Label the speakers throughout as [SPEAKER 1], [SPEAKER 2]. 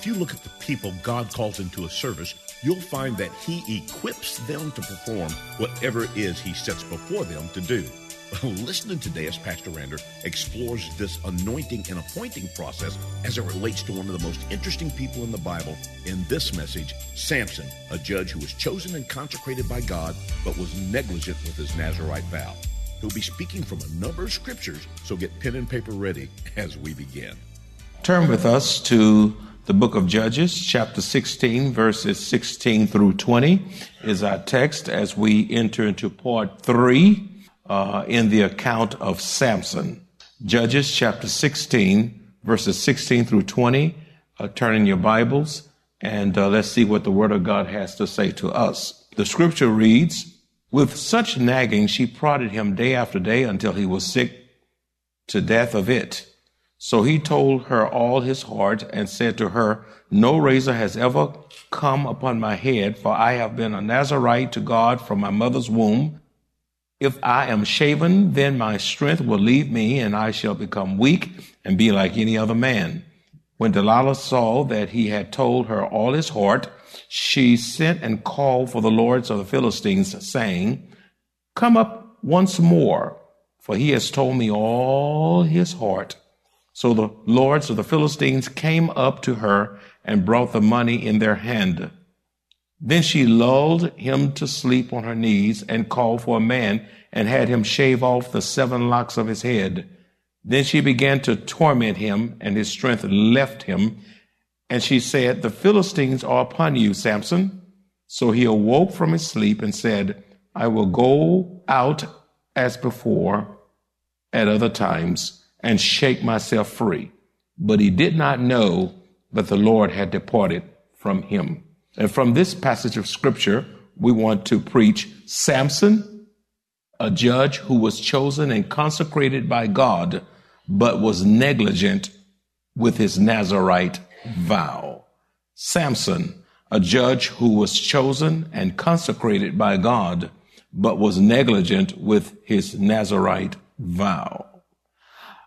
[SPEAKER 1] If you look at the people God calls into a service, you'll find that He equips them to perform whatever it is He sets before them to do. Listening today as Pastor Rander explores this anointing and appointing process as it relates to one of the most interesting people in the Bible in this message, Samson, a judge who was chosen and consecrated by God but was negligent with his Nazarite vow. He'll be speaking from a number of scriptures, so get pen and paper ready as we begin.
[SPEAKER 2] Turn with us to the book of Judges, chapter 16, verses 16 through 20 is our text as we enter into part three uh, in the account of Samson. Judges chapter 16, verses 16 through 20. Uh, turn in your Bibles and uh, let's see what the Word of God has to say to us. The scripture reads, With such nagging, she prodded him day after day until he was sick to death of it. So he told her all his heart and said to her, No razor has ever come upon my head, for I have been a Nazarite to God from my mother's womb. If I am shaven, then my strength will leave me, and I shall become weak and be like any other man. When Delilah saw that he had told her all his heart, she sent and called for the lords of the Philistines, saying, Come up once more, for he has told me all his heart. So the lords of the Philistines came up to her and brought the money in their hand. Then she lulled him to sleep on her knees and called for a man and had him shave off the seven locks of his head. Then she began to torment him and his strength left him. And she said, the Philistines are upon you, Samson. So he awoke from his sleep and said, I will go out as before at other times and shake myself free. But he did not know that the Lord had departed from him. And from this passage of scripture, we want to preach Samson, a judge who was chosen and consecrated by God, but was negligent with his Nazarite vow. Samson, a judge who was chosen and consecrated by God, but was negligent with his Nazarite vow.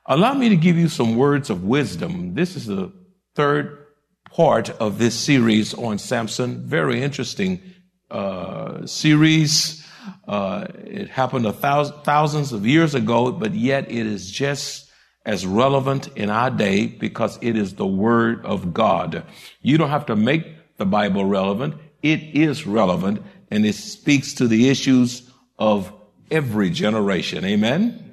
[SPEAKER 2] Allow me to give you some words of wisdom. This is the third part of this series on Samson. Very interesting uh, series. Uh, it happened a thousand, thousands of years ago, but yet it is just as relevant in our day because it is the Word of God. You don't have to make the Bible relevant. It is relevant and it speaks to the issues of every generation. Amen.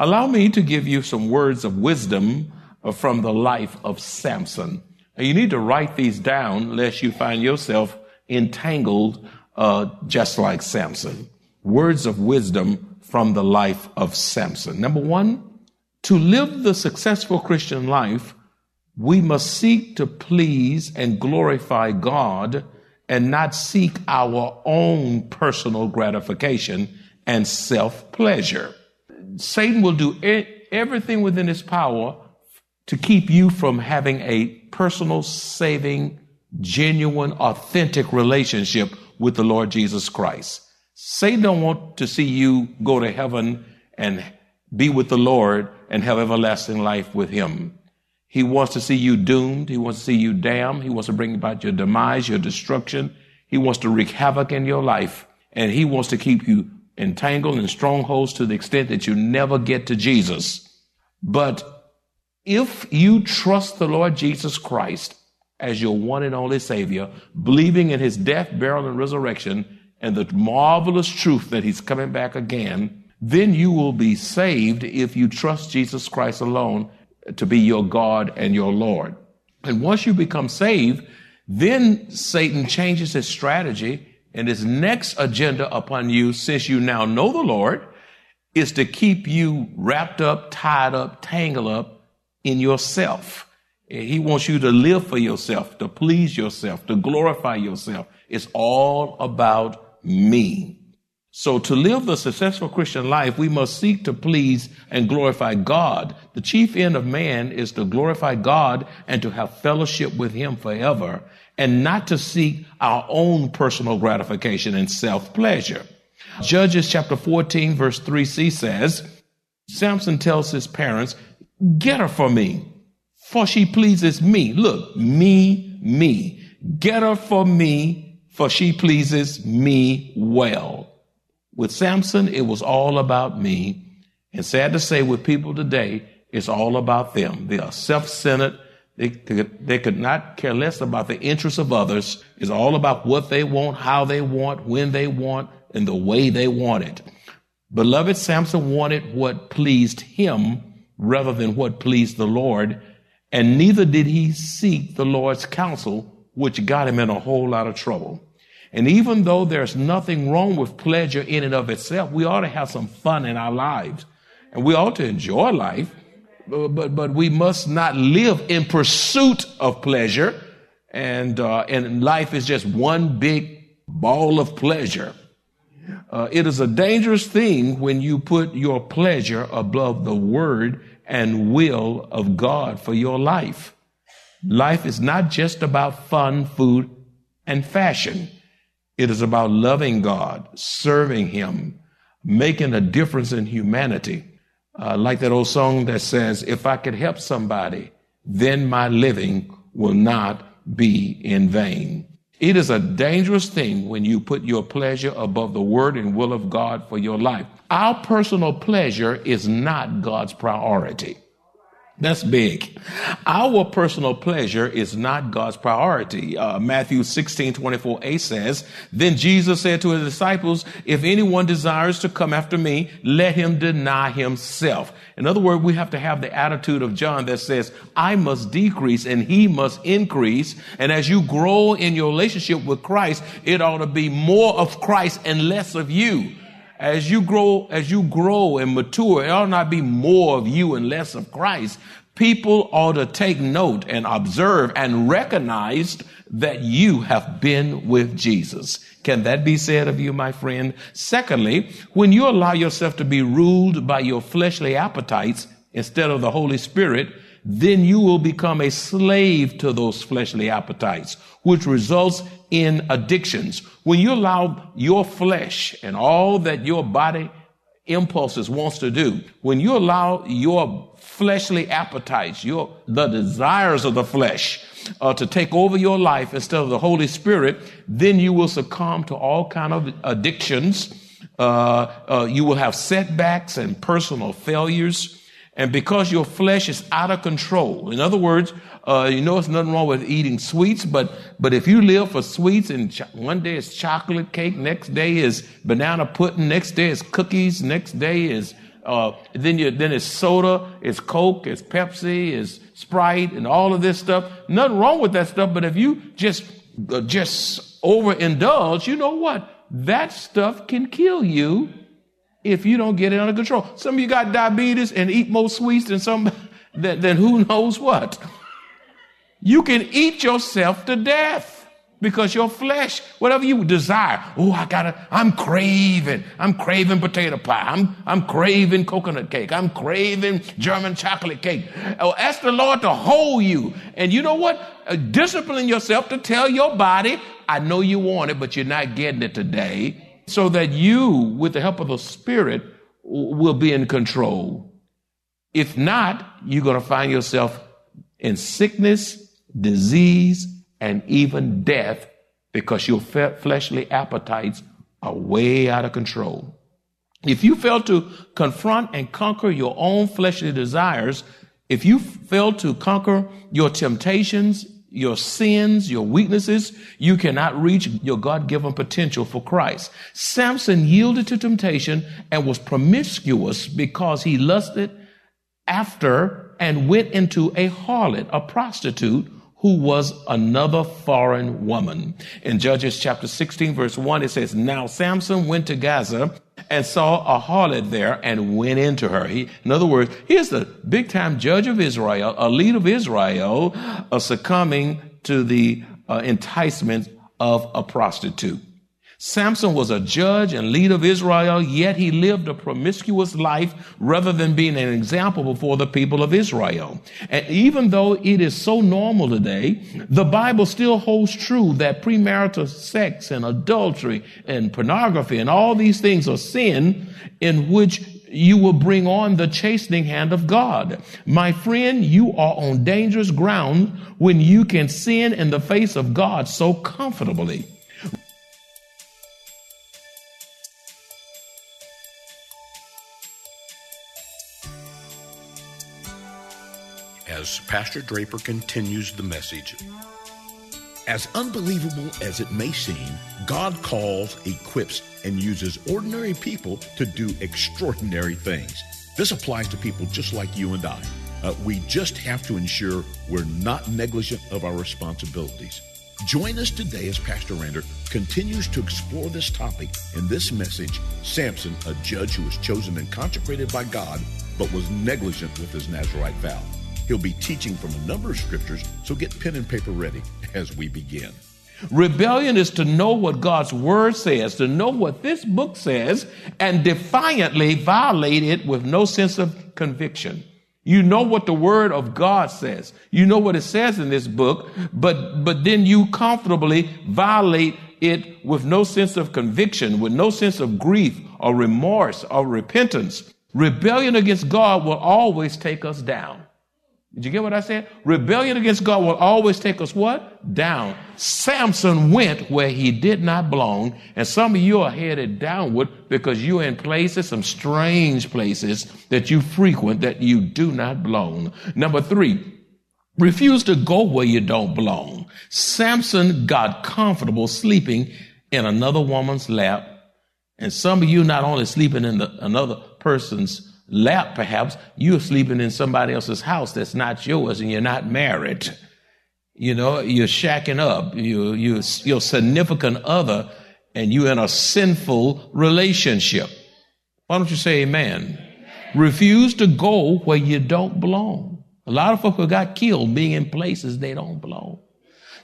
[SPEAKER 2] Allow me to give you some words of wisdom from the life of Samson. You need to write these down lest you find yourself entangled uh, just like Samson. Words of wisdom from the life of Samson. Number one, to live the successful Christian life, we must seek to please and glorify God and not seek our own personal gratification and self pleasure. Satan will do everything within his power to keep you from having a personal, saving, genuine, authentic relationship with the Lord Jesus Christ. Satan don't want to see you go to heaven and be with the Lord and have everlasting life with him. He wants to see you doomed. He wants to see you damned. He wants to bring about your demise, your destruction. He wants to wreak havoc in your life. And he wants to keep you entangled in strongholds to the extent that you never get to Jesus. But if you trust the Lord Jesus Christ as your one and only Savior, believing in his death, burial, and resurrection, and the marvelous truth that he's coming back again, then you will be saved if you trust Jesus Christ alone to be your God and your Lord. And once you become saved, then Satan changes his strategy And his next agenda upon you, since you now know the Lord, is to keep you wrapped up, tied up, tangled up in yourself. He wants you to live for yourself, to please yourself, to glorify yourself. It's all about me. So to live the successful Christian life, we must seek to please and glorify God. The chief end of man is to glorify God and to have fellowship with him forever and not to seek our own personal gratification and self pleasure. Judges chapter 14 verse 3c says, Samson tells his parents, get her for me, for she pleases me. Look, me, me. Get her for me, for she pleases me well. With Samson, it was all about me. And sad to say, with people today, it's all about them. They are self-centered. They, they could not care less about the interests of others. It's all about what they want, how they want, when they want, and the way they want it. Beloved, Samson wanted what pleased him rather than what pleased the Lord. And neither did he seek the Lord's counsel, which got him in a whole lot of trouble. And even though there's nothing wrong with pleasure in and of itself, we ought to have some fun in our lives. And we ought to enjoy life, but, but, we must not live in pursuit of pleasure. And, uh, and life is just one big ball of pleasure. Uh, it is a dangerous thing when you put your pleasure above the word and will of God for your life. Life is not just about fun, food, and fashion. It is about loving God, serving Him, making a difference in humanity. Uh, like that old song that says, if I could help somebody, then my living will not be in vain. It is a dangerous thing when you put your pleasure above the word and will of God for your life. Our personal pleasure is not God's priority. That's big. Our personal pleasure is not God's priority. Uh, Matthew 16, 24a says, Then Jesus said to his disciples, If anyone desires to come after me, let him deny himself. In other words, we have to have the attitude of John that says, I must decrease and he must increase. And as you grow in your relationship with Christ, it ought to be more of Christ and less of you as you grow, as you grow and mature, it ought not be more of you and less of Christ. People ought to take note and observe and recognize that you have been with Jesus. Can that be said of you, my friend? Secondly, when you allow yourself to be ruled by your fleshly appetites instead of the Holy Spirit, then you will become a slave to those fleshly appetites, which results in addictions. When you allow your flesh and all that your body impulses wants to do, when you allow your fleshly appetites, your, the desires of the flesh, uh, to take over your life instead of the Holy Spirit, then you will succumb to all kind of addictions. Uh, uh, you will have setbacks and personal failures. And because your flesh is out of control, in other words, uh, you know, it's nothing wrong with eating sweets, but, but if you live for sweets and ch- one day is chocolate cake, next day is banana pudding, next day is cookies, next day is, uh, then you, then it's soda, it's Coke, it's Pepsi, it's Sprite, and all of this stuff. Nothing wrong with that stuff, but if you just, uh, just overindulge, you know what? That stuff can kill you if you don't get it under control. Some of you got diabetes and eat more sweets than some than, than who knows what. You can eat yourself to death because your flesh, whatever you desire, oh, I gotta, I'm craving, I'm craving potato pie, I'm, I'm craving coconut cake, I'm craving German chocolate cake. Oh, ask the Lord to hold you. And you know what? Uh, discipline yourself to tell your body, I know you want it, but you're not getting it today so that you, with the help of the Spirit, will be in control. If not, you're going to find yourself in sickness, disease, and even death because your fleshly appetites are way out of control. If you fail to confront and conquer your own fleshly desires, if you fail to conquer your temptations your sins, your weaknesses, you cannot reach your God given potential for Christ. Samson yielded to temptation and was promiscuous because he lusted after and went into a harlot, a prostitute, who was another foreign woman. In Judges chapter 16 verse 1, it says, Now Samson went to Gaza and saw a harlot there and went into her. He, in other words, here's the big time judge of Israel, a lead of Israel, uh, succumbing to the uh, enticement of a prostitute. Samson was a judge and leader of Israel, yet he lived a promiscuous life rather than being an example before the people of Israel. And even though it is so normal today, the Bible still holds true that premarital sex and adultery and pornography and all these things are sin in which you will bring on the chastening hand of God. My friend, you are on dangerous ground when you can sin in the face of God so comfortably.
[SPEAKER 1] As Pastor Draper continues the message. As unbelievable as it may seem, God calls, equips, and uses ordinary people to do extraordinary things. This applies to people just like you and I. Uh, we just have to ensure we're not negligent of our responsibilities. Join us today as Pastor Rander continues to explore this topic in this message Samson, a judge who was chosen and consecrated by God, but was negligent with his Nazarite vow. He'll be teaching from a number of scriptures, so get pen and paper ready as we begin.
[SPEAKER 2] Rebellion is to know what God's word says, to know what this book says, and defiantly violate it with no sense of conviction. You know what the word of God says. You know what it says in this book, but, but then you comfortably violate it with no sense of conviction, with no sense of grief or remorse or repentance. Rebellion against God will always take us down. Did you get what I said? Rebellion against God will always take us what? Down. Samson went where he did not belong, and some of you are headed downward because you're in places, some strange places that you frequent that you do not belong. Number three, refuse to go where you don't belong. Samson got comfortable sleeping in another woman's lap, and some of you not only sleeping in the, another person's lap, perhaps, you're sleeping in somebody else's house that's not yours and you're not married. You know, you're shacking up, you, you, your significant other, and you're in a sinful relationship. Why don't you say amen? amen? Refuse to go where you don't belong. A lot of folks got killed being in places they don't belong.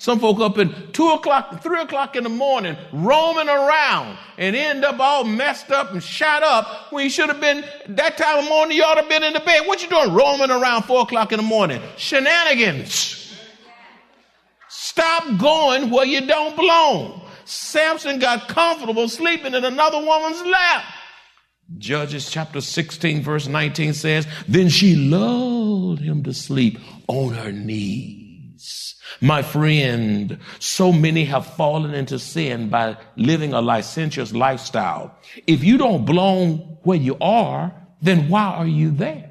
[SPEAKER 2] Some folk up at two o'clock, three o'clock in the morning, roaming around and end up all messed up and shot up when you should have been that time of morning. You ought to have been in the bed. What you doing roaming around four o'clock in the morning? Shenanigans. Stop going where you don't belong. Samson got comfortable sleeping in another woman's lap. Judges chapter 16, verse 19 says, Then she lulled him to sleep on her knees. My friend, so many have fallen into sin by living a licentious lifestyle. If you don't belong where you are, then why are you there?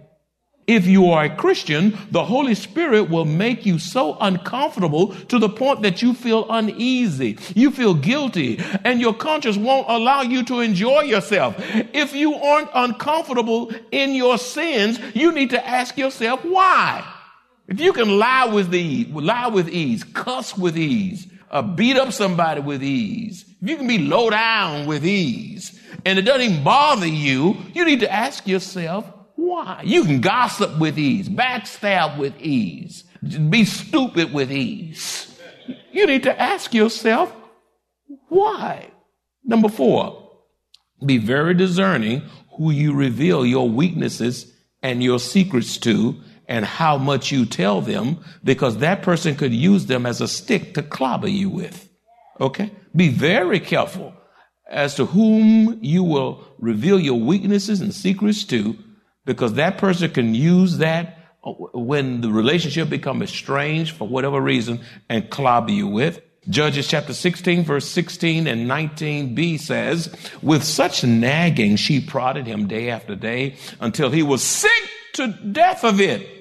[SPEAKER 2] If you are a Christian, the Holy Spirit will make you so uncomfortable to the point that you feel uneasy. You feel guilty and your conscience won't allow you to enjoy yourself. If you aren't uncomfortable in your sins, you need to ask yourself why. If you can lie with ease, lie with ease, cuss with ease, uh, beat up somebody with ease, if you can be low down with ease, and it doesn't even bother you, you need to ask yourself why. You can gossip with ease, backstab with ease, be stupid with ease. You need to ask yourself why. Number four, be very discerning who you reveal your weaknesses and your secrets to and how much you tell them because that person could use them as a stick to clobber you with. Okay? Be very careful as to whom you will reveal your weaknesses and secrets to because that person can use that when the relationship becomes estranged for whatever reason and clobber you with. Judges chapter 16 verse 16 and 19b says, with such nagging she prodded him day after day until he was sick to death of it.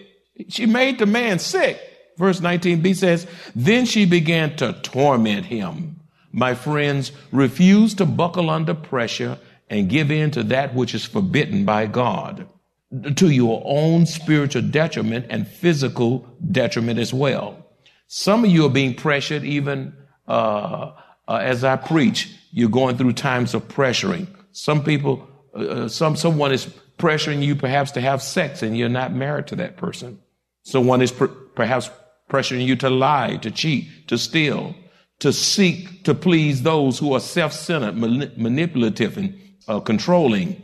[SPEAKER 2] She made the man sick. Verse 19b says, Then she began to torment him. My friends, refuse to buckle under pressure and give in to that which is forbidden by God, to your own spiritual detriment and physical detriment as well. Some of you are being pressured even uh, uh, as I preach. You're going through times of pressuring. Some people, uh, uh, some someone is pressuring you perhaps to have sex, and you're not married to that person. Someone is per- perhaps pressuring you to lie, to cheat, to steal, to seek to please those who are self-centered, manipulative, and uh, controlling.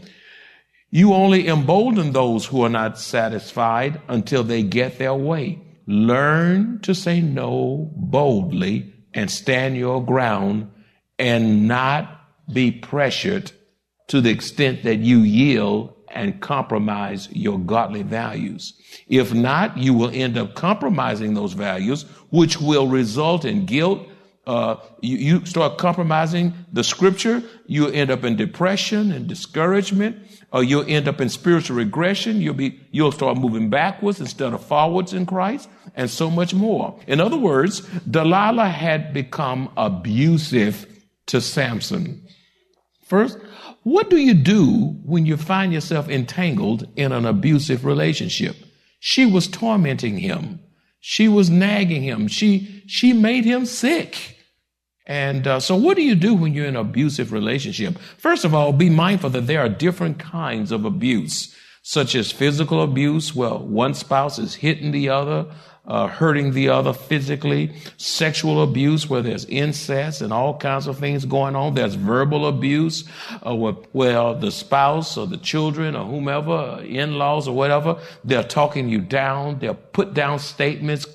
[SPEAKER 2] You only embolden those who are not satisfied until they get their way. Learn to say no boldly and stand your ground and not be pressured to the extent that you yield and compromise your godly values. If not, you will end up compromising those values, which will result in guilt, uh, you, you, start compromising the scripture, you end up in depression and discouragement, or you'll end up in spiritual regression. You'll be, you'll start moving backwards instead of forwards in Christ, and so much more. In other words, Delilah had become abusive to Samson. First, what do you do when you find yourself entangled in an abusive relationship? She was tormenting him. She was nagging him. She, she made him sick. And uh, so, what do you do when you're in an abusive relationship? First of all, be mindful that there are different kinds of abuse, such as physical abuse. Well, one spouse is hitting the other, uh, hurting the other physically. Sexual abuse, where there's incest and all kinds of things going on. There's verbal abuse, uh, where, where the spouse or the children or whomever, in-laws or whatever, they're talking you down. They'll put down statements,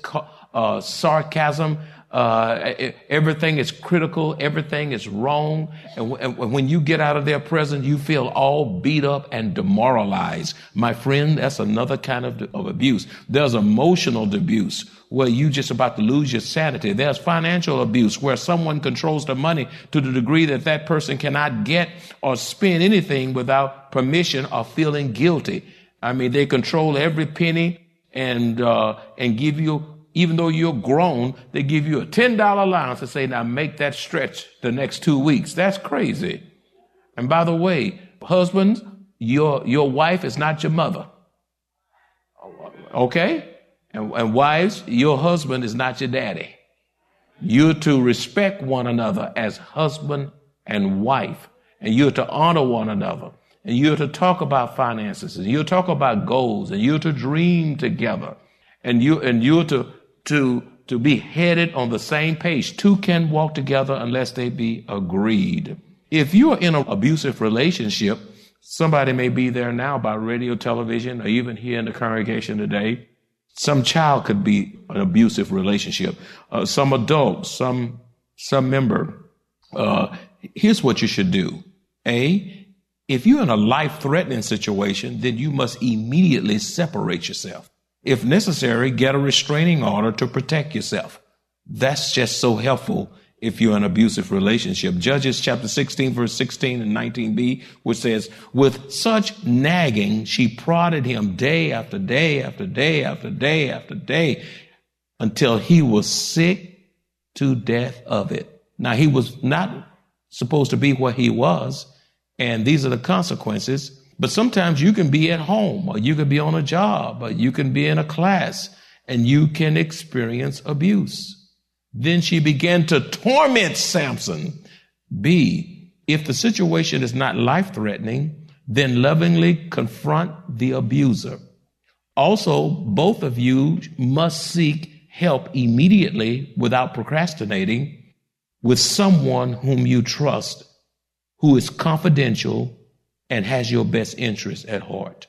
[SPEAKER 2] uh, sarcasm uh, everything is critical. Everything is wrong. And, w- and, when you get out of their presence, you feel all beat up and demoralized. My friend, that's another kind of, of abuse. There's emotional abuse where you just about to lose your sanity. There's financial abuse where someone controls the money to the degree that that person cannot get or spend anything without permission or feeling guilty. I mean, they control every penny and, uh, and give you even though you're grown, they give you a $10 allowance to say, now make that stretch the next two weeks. That's crazy. And by the way, husbands, your, your wife is not your mother. Okay? And, and wives, your husband is not your daddy. You're to respect one another as husband and wife. And you're to honor one another. And you're to talk about finances. And you're to talk about goals. And you're to dream together. And you, and you're to to, to be headed on the same page. Two can walk together unless they be agreed. If you are in an abusive relationship, somebody may be there now by radio, television, or even here in the congregation today. Some child could be an abusive relationship. Uh, some adult, some, some member. Uh, here's what you should do. A, if you're in a life threatening situation, then you must immediately separate yourself. If necessary, get a restraining order to protect yourself. That's just so helpful if you're in an abusive relationship. Judges chapter 16 verse 16 and 19b, which says, with such nagging, she prodded him day after day after day after day after day until he was sick to death of it. Now he was not supposed to be where he was. And these are the consequences but sometimes you can be at home or you can be on a job or you can be in a class and you can experience abuse. Then she began to torment Samson. B, if the situation is not life threatening, then lovingly confront the abuser. Also, both of you must seek help immediately without procrastinating with someone whom you trust, who is confidential and has your best interest at heart.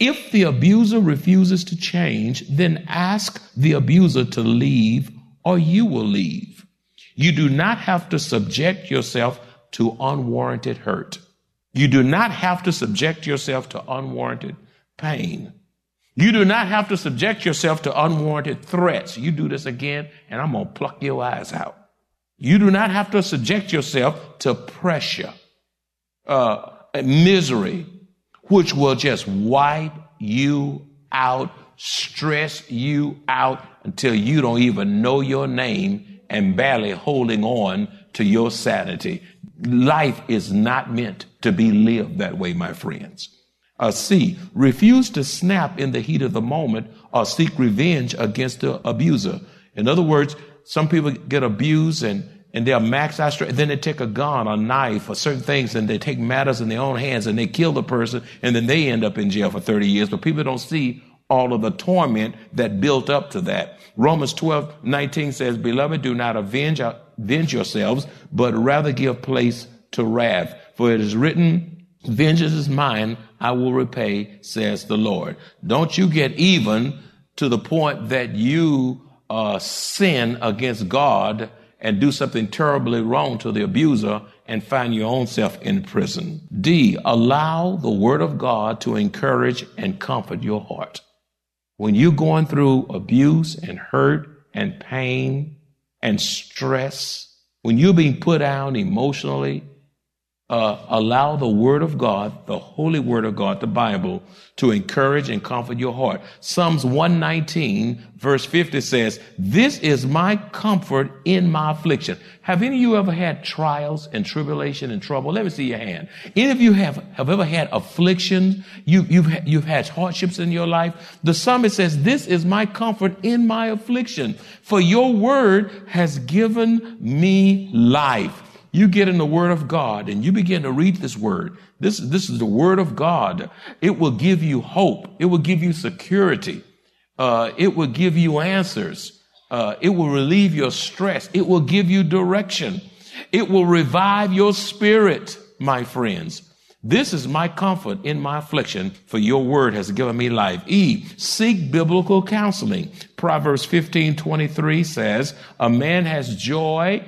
[SPEAKER 2] If the abuser refuses to change, then ask the abuser to leave or you will leave. You do not have to subject yourself to unwarranted hurt. You do not have to subject yourself to unwarranted pain. You do not have to subject yourself to unwarranted threats. You do this again and I'm going to pluck your eyes out. You do not have to subject yourself to pressure. Uh, misery, which will just wipe you out, stress you out until you don't even know your name and barely holding on to your sanity. Life is not meant to be lived that way, my friends. Uh, C, refuse to snap in the heat of the moment or seek revenge against the abuser. In other words, some people get abused and and they're max out strength. Then they take a gun, a knife, or certain things, and they take matters in their own hands and they kill the person, and then they end up in jail for 30 years. But people don't see all of the torment that built up to that. Romans 12, 19 says, Beloved, do not avenge, avenge yourselves, but rather give place to wrath. For it is written, Vengeance is mine, I will repay, says the Lord. Don't you get even to the point that you uh, sin against God and do something terribly wrong to the abuser and find your own self in prison. D, allow the word of God to encourage and comfort your heart. When you're going through abuse and hurt and pain and stress, when you're being put down emotionally, uh, allow the Word of God, the Holy Word of God, the Bible, to encourage and comfort your heart. Psalms 119, verse 50 says, This is my comfort in my affliction. Have any of you ever had trials and tribulation and trouble? Let me see your hand. Any of you have, have ever had afflictions? You, you've, you've had hardships in your life? The psalmist says, This is my comfort in my affliction, for your word has given me life you get in the Word of God and you begin to read this Word, this, this is the Word of God. It will give you hope. It will give you security. Uh, it will give you answers. Uh, it will relieve your stress. It will give you direction. It will revive your spirit, my friends. This is my comfort in my affliction, for your word has given me life. E, seek biblical counseling. Proverbs 15, 23 says, a man has joy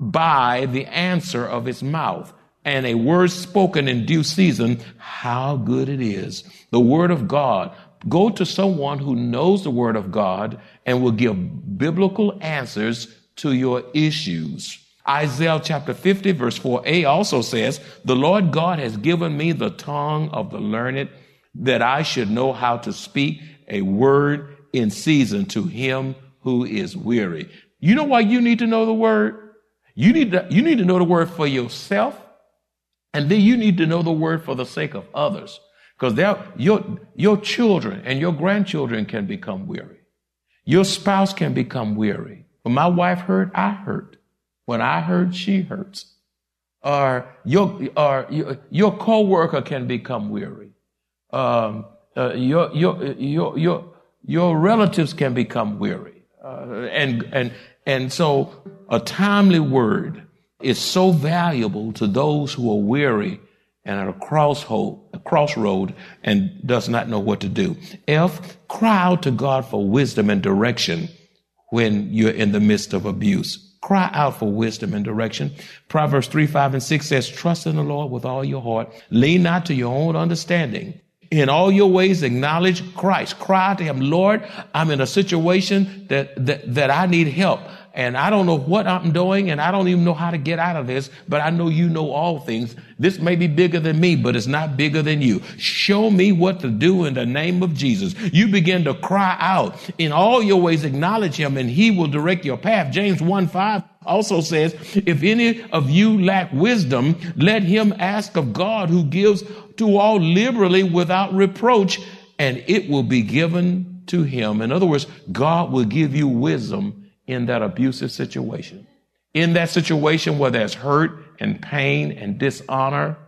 [SPEAKER 2] by the answer of his mouth and a word spoken in due season, how good it is. The word of God. Go to someone who knows the word of God and will give biblical answers to your issues. Isaiah chapter 50 verse 4a also says, the Lord God has given me the tongue of the learned that I should know how to speak a word in season to him who is weary. You know why you need to know the word? You need to, you need to know the word for yourself, and then you need to know the word for the sake of others. Because your, your children and your grandchildren can become weary. Your spouse can become weary. When my wife hurt, I hurt. When I hurt, she hurts. Or your, or your, your co-worker can become weary. Um, uh, your, your, your, your, your relatives can become weary. Uh, and, and, and so a timely word is so valuable to those who are weary and at a crossroad, a crossroad and does not know what to do. F, cry out to God for wisdom and direction when you're in the midst of abuse. Cry out for wisdom and direction. Proverbs 3, 5, and 6 says, Trust in the Lord with all your heart. Lean not to your own understanding. In all your ways, acknowledge Christ. Cry to him, Lord, I'm in a situation that, that, that I need help and I don't know what I'm doing and I don't even know how to get out of this, but I know you know all things. This may be bigger than me, but it's not bigger than you. Show me what to do in the name of Jesus. You begin to cry out in all your ways, acknowledge him and he will direct your path. James 1 5 also says, if any of you lack wisdom, let him ask of God who gives to all liberally without reproach and it will be given to him. In other words, God will give you wisdom in that abusive situation. In that situation where there's hurt and pain and dishonor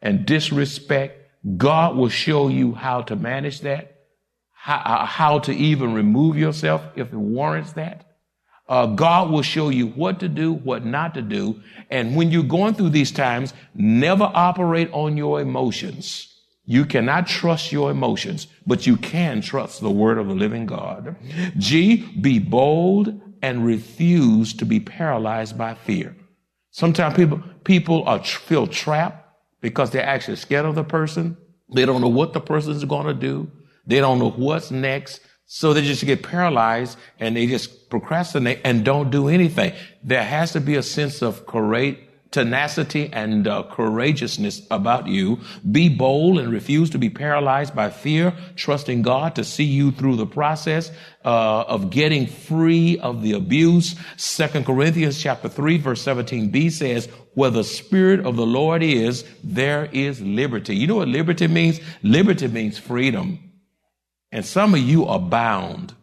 [SPEAKER 2] and disrespect, God will show you how to manage that, how, uh, how to even remove yourself if it warrants that. Uh, God will show you what to do, what not to do. And when you're going through these times, never operate on your emotions. You cannot trust your emotions, but you can trust the word of the living God. G, be bold and refuse to be paralyzed by fear. Sometimes people, people are, feel trapped because they're actually scared of the person. They don't know what the person is going to do. They don't know what's next. So they just get paralyzed and they just procrastinate and don't do anything. There has to be a sense of courage, tenacity and uh, courageousness about you. Be bold and refuse to be paralyzed by fear, trusting God to see you through the process uh, of getting free of the abuse. Second Corinthians chapter 3 verse 17b says, where the spirit of the Lord is, there is liberty. You know what liberty means? Liberty means freedom. And some of you are bound.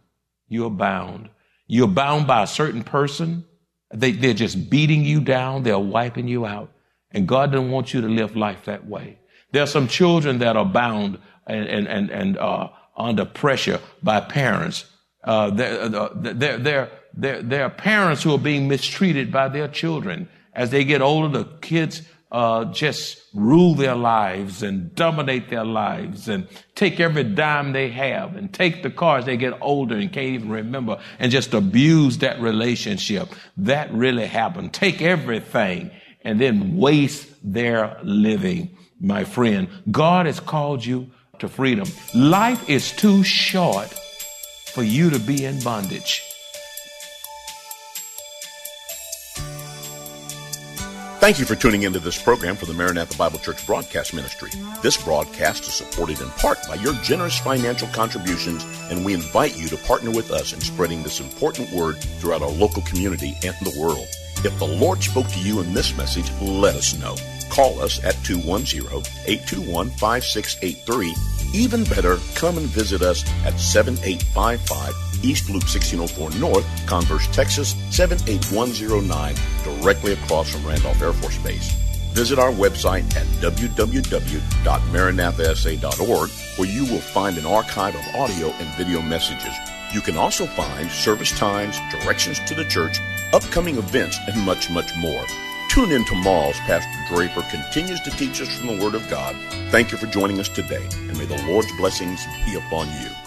[SPEAKER 2] You are bound. You're bound by a certain person. They, they're just beating you down. They're wiping you out. And God doesn't want you to live life that way. There are some children that are bound and, and, and, and uh, under pressure by parents. Uh, they're, they're, they're, they're, they're parents who are being mistreated by their children. As they get older, the kids uh, just rule their lives and dominate their lives and take every dime they have and take the cars they get older and can't even remember and just abuse that relationship. That really happened. Take everything and then waste their living, my friend. God has called you to freedom. Life is too short for you to be in bondage.
[SPEAKER 1] Thank you for tuning into this program for the Maranatha Bible Church Broadcast Ministry. This broadcast is supported in part by your generous financial contributions, and we invite you to partner with us in spreading this important word throughout our local community and the world. If the Lord spoke to you in this message, let us know. Call us at 210-821-5683. Even better, come and visit us at 7855 East Loop 1604 North, Converse, Texas 78109, directly across from Randolph Air Force Base. Visit our website at www.maranathasa.org where you will find an archive of audio and video messages. You can also find service times, directions to the church, upcoming events, and much, much more. Tune in tomorrow as Pastor Draper continues to teach us from the Word of God. Thank you for joining us today, and may the Lord's blessings be upon you.